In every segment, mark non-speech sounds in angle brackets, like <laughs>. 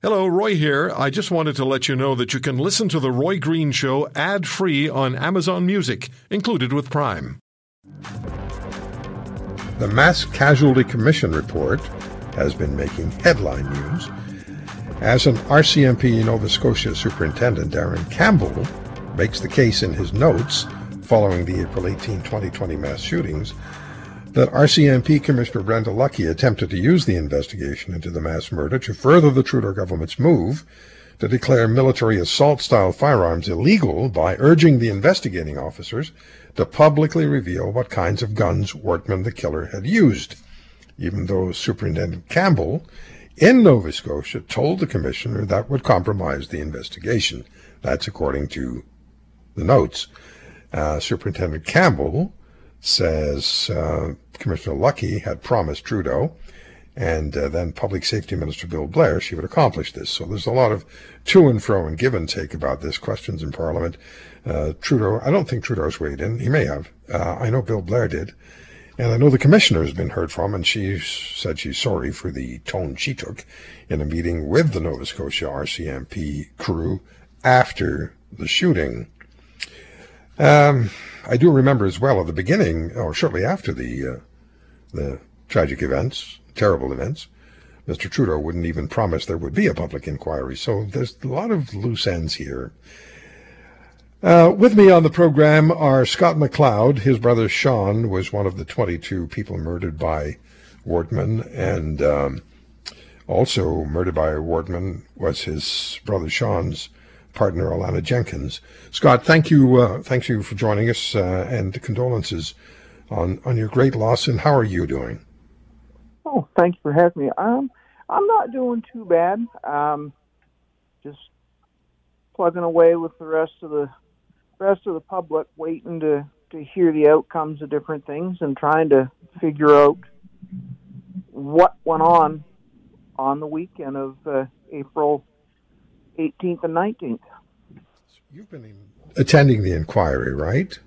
Hello, Roy here. I just wanted to let you know that you can listen to The Roy Green Show ad free on Amazon Music, included with Prime. The Mass Casualty Commission report has been making headline news as an RCMP Nova Scotia Superintendent, Darren Campbell, makes the case in his notes following the April 18, 2020 mass shootings that RCMP Commissioner Brenda Lucki attempted to use the investigation into the mass murder to further the Trudeau government's move to declare military assault style firearms illegal by urging the investigating officers to publicly reveal what kinds of guns Wortman the killer had used, even though Superintendent Campbell in Nova Scotia told the commissioner that would compromise the investigation. That's according to the notes. Uh, Superintendent Campbell says uh, Commissioner Lucki had promised Trudeau and uh, then Public Safety Minister Bill Blair she would accomplish this. So there's a lot of to and fro and give and take about this, questions in Parliament. Uh, Trudeau, I don't think Trudeau's weighed in. He may have. Uh, I know Bill Blair did. And I know the commissioner has been heard from, and she said she's sorry for the tone she took in a meeting with the Nova Scotia RCMP crew after the shooting. Um, I do remember as well at the beginning, or shortly after the uh, the tragic events, terrible events, Mr. Trudeau wouldn't even promise there would be a public inquiry. So there's a lot of loose ends here. Uh, with me on the program are Scott McLeod. His brother Sean was one of the 22 people murdered by Wortman, and um, also murdered by Wortman was his brother Sean's partner, Alanna Jenkins. Scott, thank you, uh, thank you for joining us, uh, and the condolences on on your great loss. And how are you doing? Oh, thank you for having me. Um, I'm not doing too bad. Um, just plugging away with the rest of the rest of the public, waiting to to hear the outcomes of different things and trying to figure out what went on on the weekend of uh, April 18th and 19th. You've been attending the inquiry, right?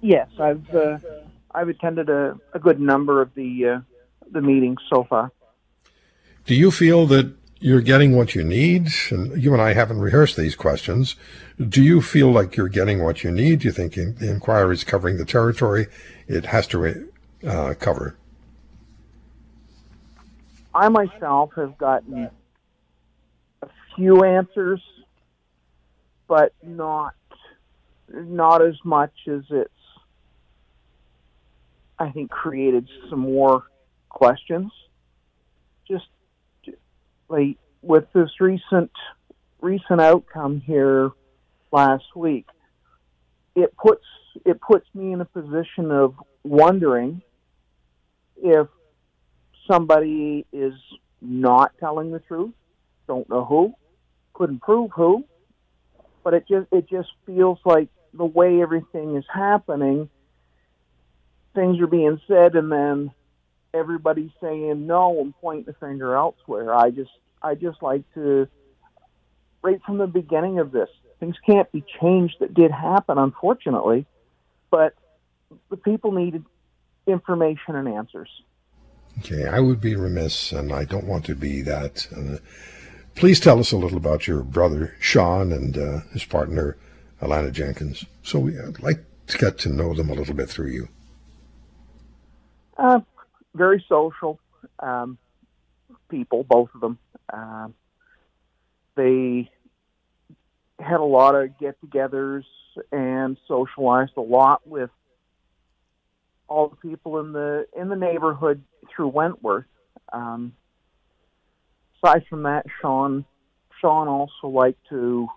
Yes, I've uh, I've attended a, a good number of the uh, the meetings so far. Do you feel that you're getting what you need? And you and I haven't rehearsed these questions. Do you feel like you're getting what you need? Do you think the inquiry is covering the territory it has to uh, cover? I myself have gotten a few answers, but not not as much as it's I think created some more questions. Just like with this recent recent outcome here last week, it puts it puts me in a position of wondering if somebody is not telling the truth. Don't know who, couldn't prove who, but it just it just feels like the way everything is happening, things are being said, and then everybody's saying no and pointing the finger elsewhere. I just I just like to right from the beginning of this, things can't be changed that did happen, unfortunately, but the people needed information and answers. Okay, I would be remiss, and I don't want to be that. Uh, please tell us a little about your brother Sean and uh, his partner Alanna Jenkins. So we, I'd like to get to know them a little bit through you. Uh, very social um, people, both of them. Uh, they had a lot of get-togethers and socialized a lot with all the people in the in the neighborhood through Wentworth. Um, aside from that, Sean Sean also liked to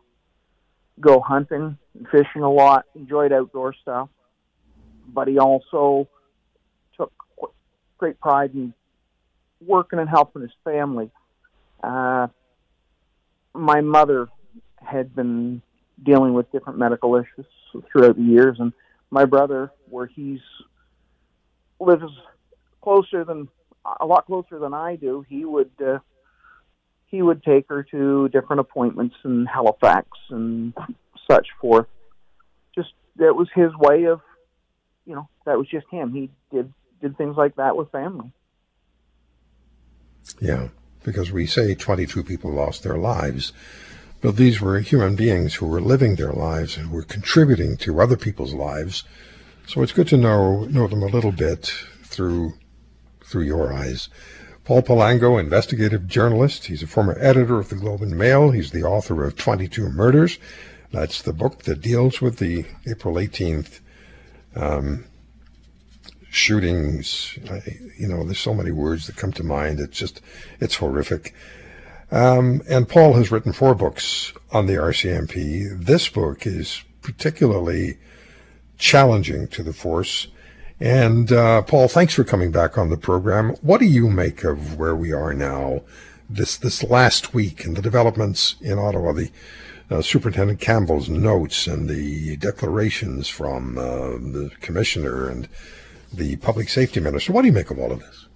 go hunting and fishing a lot. Enjoyed outdoor stuff, but he also took great pride in working and helping his family. Uh, my mother had been dealing with different medical issues throughout the years, and my brother, where he's lives closer than a lot closer than I do, he would uh, he would take her to different appointments in Halifax and such forth. Just that was his way of, you know, that was just him. He did did things like that with family. Yeah. because we say 22 people lost their lives, but these were human beings who were living their lives and were contributing to other people's lives. So it's good to know know them a little bit through through your eyes. Paul Palango, investigative journalist. He's a former editor of the Globe and Mail. He's the author of 22 Murders. That's the book that deals with the April 18th um, shootings. You know, there's so many words that come to mind. It's just, it's horrific. Um, and Paul has written four books on the RCMP. This book is particularly challenging to the force. And uh, Paul, thanks for coming back on the program. What do you make of where we are now, this this last week, and the developments in Ottawa? The uh, Superintendent Campbell's notes and the declarations from uh, the commissioner and the public safety minister. What do you make of all of this?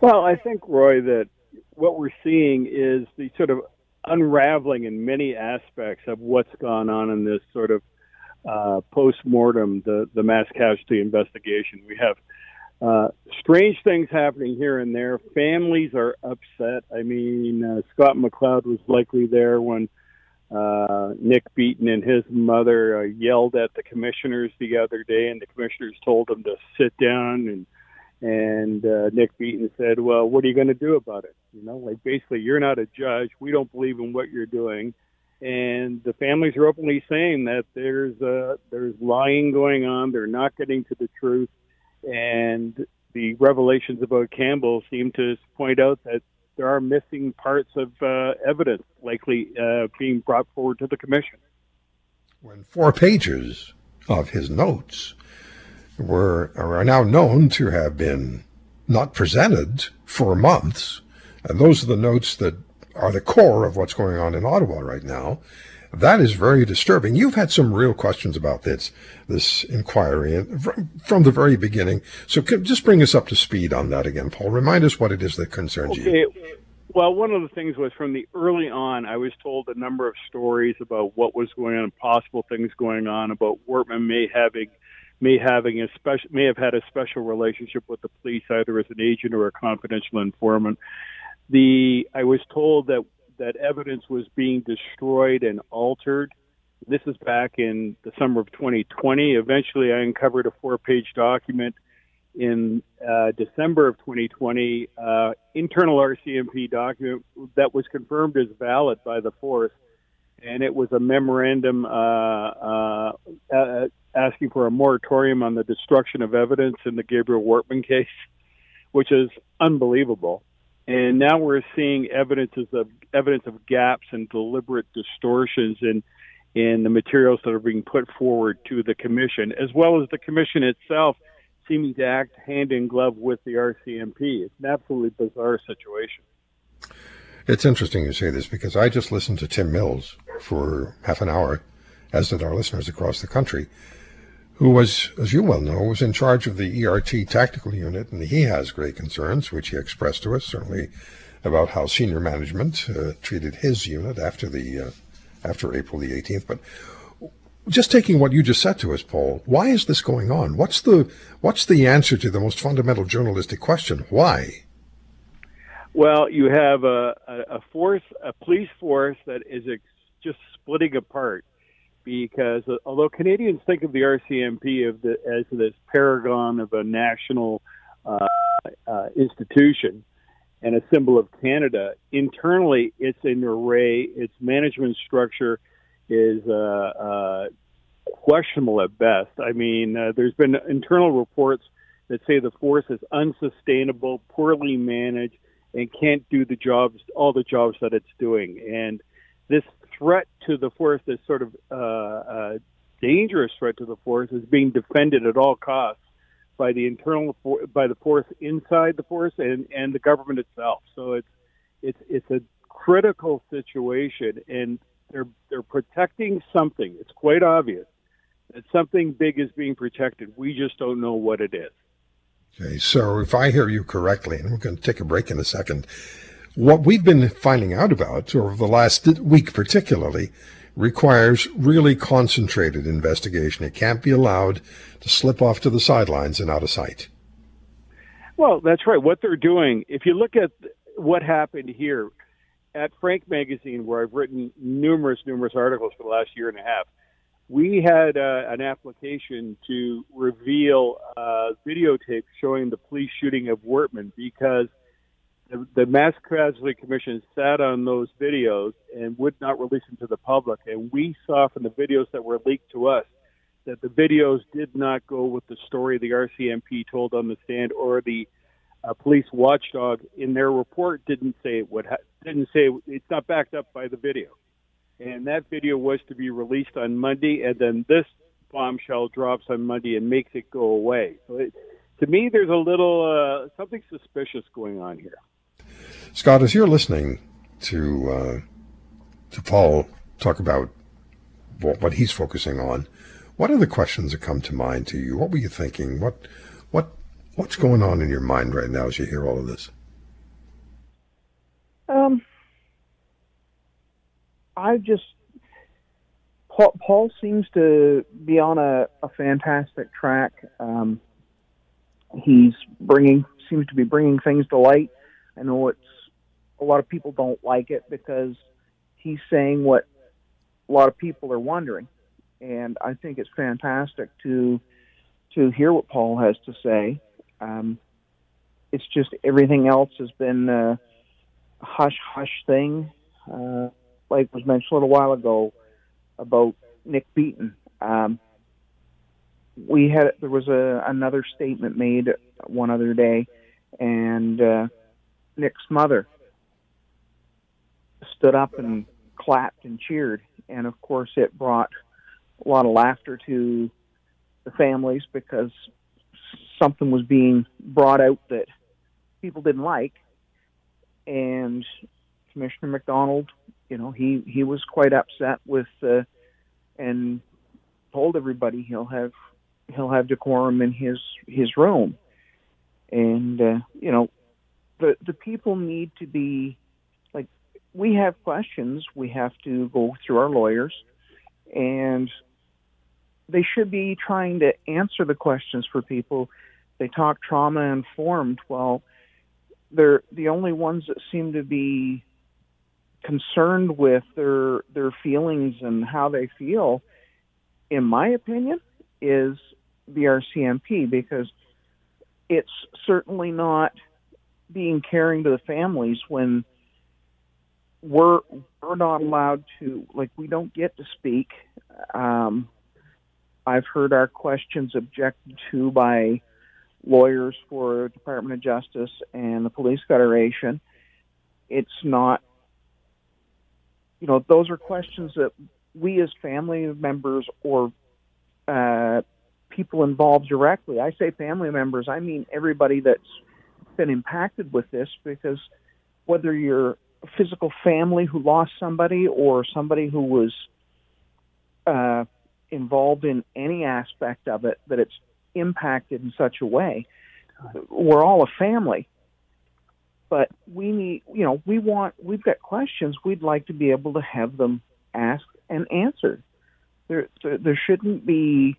Well, I think, Roy, that what we're seeing is the sort of unraveling in many aspects of what's gone on in this sort of uh, post mortem, the, the mass casualty investigation. We have uh, strange things happening here and there. Families are upset. I mean, uh, Scott McLeod was likely there when uh, Nick Beaton and his mother uh, yelled at the commissioners the other day, and the commissioners told them to sit down. And and uh, Nick Beaton said, "Well, what are you going to do about it? You know, like basically, you're not a judge. We don't believe in what you're doing." And the families are openly saying that there's uh, there's lying going on. They're not getting to the truth, and the revelations about Campbell seem to point out that there are missing parts of uh, evidence likely uh, being brought forward to the commission. When four pages of his notes were are now known to have been not presented for months, and those are the notes that are the core of what's going on in Ottawa right now. That is very disturbing. You've had some real questions about this this inquiry from, from the very beginning. So just bring us up to speed on that again, Paul. Remind us what it is that concerns okay. you. Well, one of the things was from the early on, I was told a number of stories about what was going on, possible things going on about Wortman may having may having a special may have had a special relationship with the police, either as an agent or a confidential informant. The I was told that that evidence was being destroyed and altered. This is back in the summer of 2020. Eventually, I uncovered a four-page document in uh, December of 2020, uh, internal RCMP document that was confirmed as valid by the force, and it was a memorandum uh, uh, uh asking for a moratorium on the destruction of evidence in the Gabriel Wortman case, <laughs> which is unbelievable and now we're seeing evidences of evidence of gaps and deliberate distortions in in the materials that are being put forward to the commission, as well as the commission itself seeming to act hand in glove with the RCMP. It's an absolutely bizarre situation. It's interesting you say this because I just listened to Tim Mills for half an hour, as did our listeners across the country who was, as you well know, was in charge of the ERT tactical unit, and he has great concerns, which he expressed to us, certainly about how senior management uh, treated his unit after the uh, after April the 18th. But just taking what you just said to us, Paul, why is this going on? What's the what's the answer to the most fundamental journalistic question? Why? Well, you have a, a force, a police force that is ex- just splitting apart because uh, although Canadians think of the RCMP of the, as this paragon of a national uh, uh, institution and a symbol of Canada, internally it's an array. Its management structure is uh, uh, questionable at best. I mean, uh, there's been internal reports that say the force is unsustainable, poorly managed, and can't do the jobs, all the jobs that it's doing. And this threat to the forest, this sort of uh, dangerous threat to the forest, is being defended at all costs by the internal for, by the force inside the forest and and the government itself. So it's it's it's a critical situation, and they're they're protecting something. It's quite obvious that something big is being protected. We just don't know what it is. Okay, so if I hear you correctly, and we're going to take a break in a second, what we've been finding out about over the last week, particularly, requires really concentrated investigation. It can't be allowed to slip off to the sidelines and out of sight. Well, that's right. What they're doing, if you look at what happened here at Frank Magazine, where I've written numerous, numerous articles for the last year and a half, we had uh, an application to reveal uh, videotape showing the police shooting of Wortman because the, the Mass Casualty Commission sat on those videos and would not release them to the public. And we saw from the videos that were leaked to us that the videos did not go with the story the RCMP told on the stand or the uh, police watchdog in their report didn't say it would ha- didn't say it, it's not backed up by the video, and that video was to be released on Monday, and then this bombshell drops on Monday and makes it go away. So it, to me, there's a little uh, something suspicious going on here. Scott, as you're listening to uh, to Paul talk about what he's focusing on, what are the questions that come to mind to you? What were you thinking? What what What's going on in your mind right now as you hear all of this? Um, I just Paul, Paul seems to be on a, a fantastic track. Um, he's bringing seems to be bringing things to light. I know it's a lot of people don't like it because he's saying what a lot of people are wondering, and I think it's fantastic to to hear what Paul has to say um, it's just everything else has been a hush hush thing, uh, like was mentioned a little while ago about Nick Beaton. Um, we had there was a another statement made one other day, and uh, Nick's mother stood up and clapped and cheered, and of course it brought a lot of laughter to the families because something was being brought out that people didn't like, and Commissioner MacDonald, you know, he he was quite upset with, uh, and told everybody he'll have he'll have decorum in his his room, and uh, you know, the the people need to be like we have questions, we have to go through our lawyers, and they should be trying to answer the questions for people. They talk trauma informed. Well, they're the only ones that seem to be concerned with their their feelings and how they feel, in my opinion, is the RCMP because it's certainly not being caring to the families when we're we're not allowed to like we don't get to speak. Um, I've heard our questions objected to by lawyers for Department of Justice and the Police Federation. It's not, you know, those are questions that we as family members or uh, people involved directly, I say family members, I mean everybody that's been impacted with this because whether you're a physical family who lost somebody or somebody who was uh, involved in any aspect of it that it's impacted in such a way. We're all a family, but we need, you know, we want, we've got questions. We'd like to be able to have them asked and answered. There, there, there shouldn't be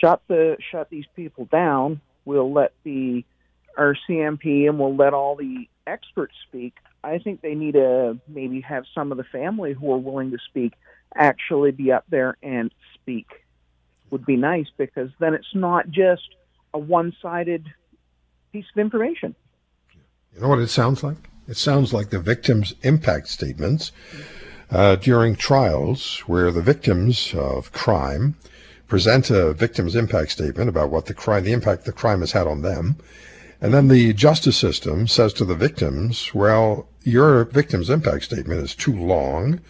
shut the shut these people down. We'll let the RCMP and we'll let all the experts speak. I think they need to maybe have some of the family who are willing to speak actually be up there and speak would be nice because then it's not just a one-sided piece of information. You know what it sounds like? It sounds like the victims' impact statements uh, during trials where the victims of crime present a victim's impact statement about what the crime, the impact the crime has had on them, and then the justice system says to the victims, well, your victim's impact statement is too long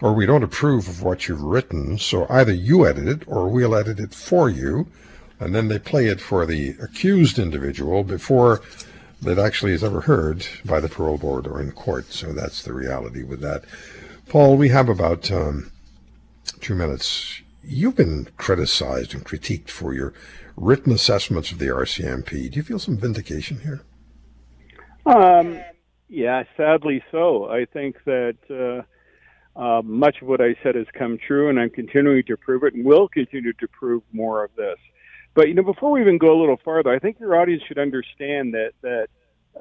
or we don't approve of what you've written, so either you edit it or we'll edit it for you. And then they play it for the accused individual before it actually is ever heard by the parole board or in court. So that's the reality with that. Paul, we have about um, two minutes. You've been criticized and critiqued for your written assessments of the RCMP. Do you feel some vindication here? Um, yeah, sadly so. I think that uh, uh, much of what I said has come true, and I'm continuing to prove it, and will continue to prove more of this. But you know, before we even go a little farther, I think your audience should understand that that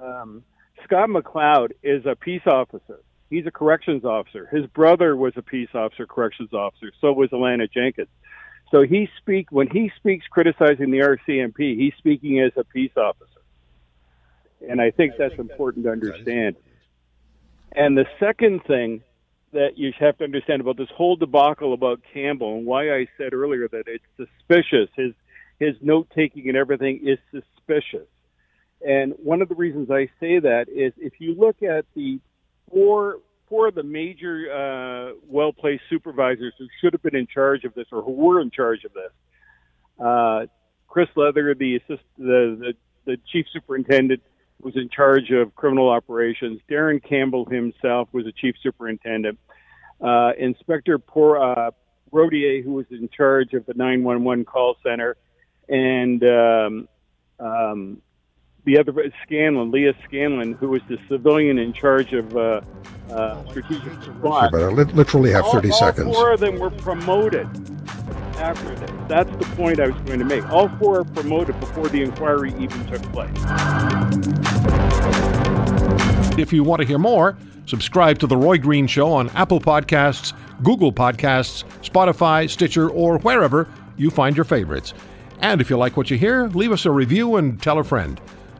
um, Scott McLeod is a peace officer. He's a corrections officer. His brother was a peace officer, corrections officer. So was Alanna Jenkins. So he speak when he speaks criticizing the RCMP, he's speaking as a peace officer. And I think that's important to understand. And the second thing that you have to understand about this whole debacle about Campbell and why I said earlier that it's suspicious. His his note taking and everything is suspicious. And one of the reasons I say that is if you look at the four four of the major uh, well placed supervisors who should have been in charge of this or who were in charge of this, uh, Chris Leather, the assist, the, the the chief superintendent, was in charge of criminal operations. Darren Campbell himself was a chief superintendent. Uh, Inspector Por, uh, Rodier, who was in charge of the 911 call center, and um, um, the other Scanlan, Lia Scanlan, who was the civilian in charge of uh, uh, strategic response. But I literally have 30 all, seconds. All four of them were promoted after this. That's the point I was going to make. All four are promoted before the inquiry even took place. If you want to hear more, subscribe to The Roy Green Show on Apple Podcasts, Google Podcasts, Spotify, Stitcher, or wherever you find your favorites. And if you like what you hear, leave us a review and tell a friend.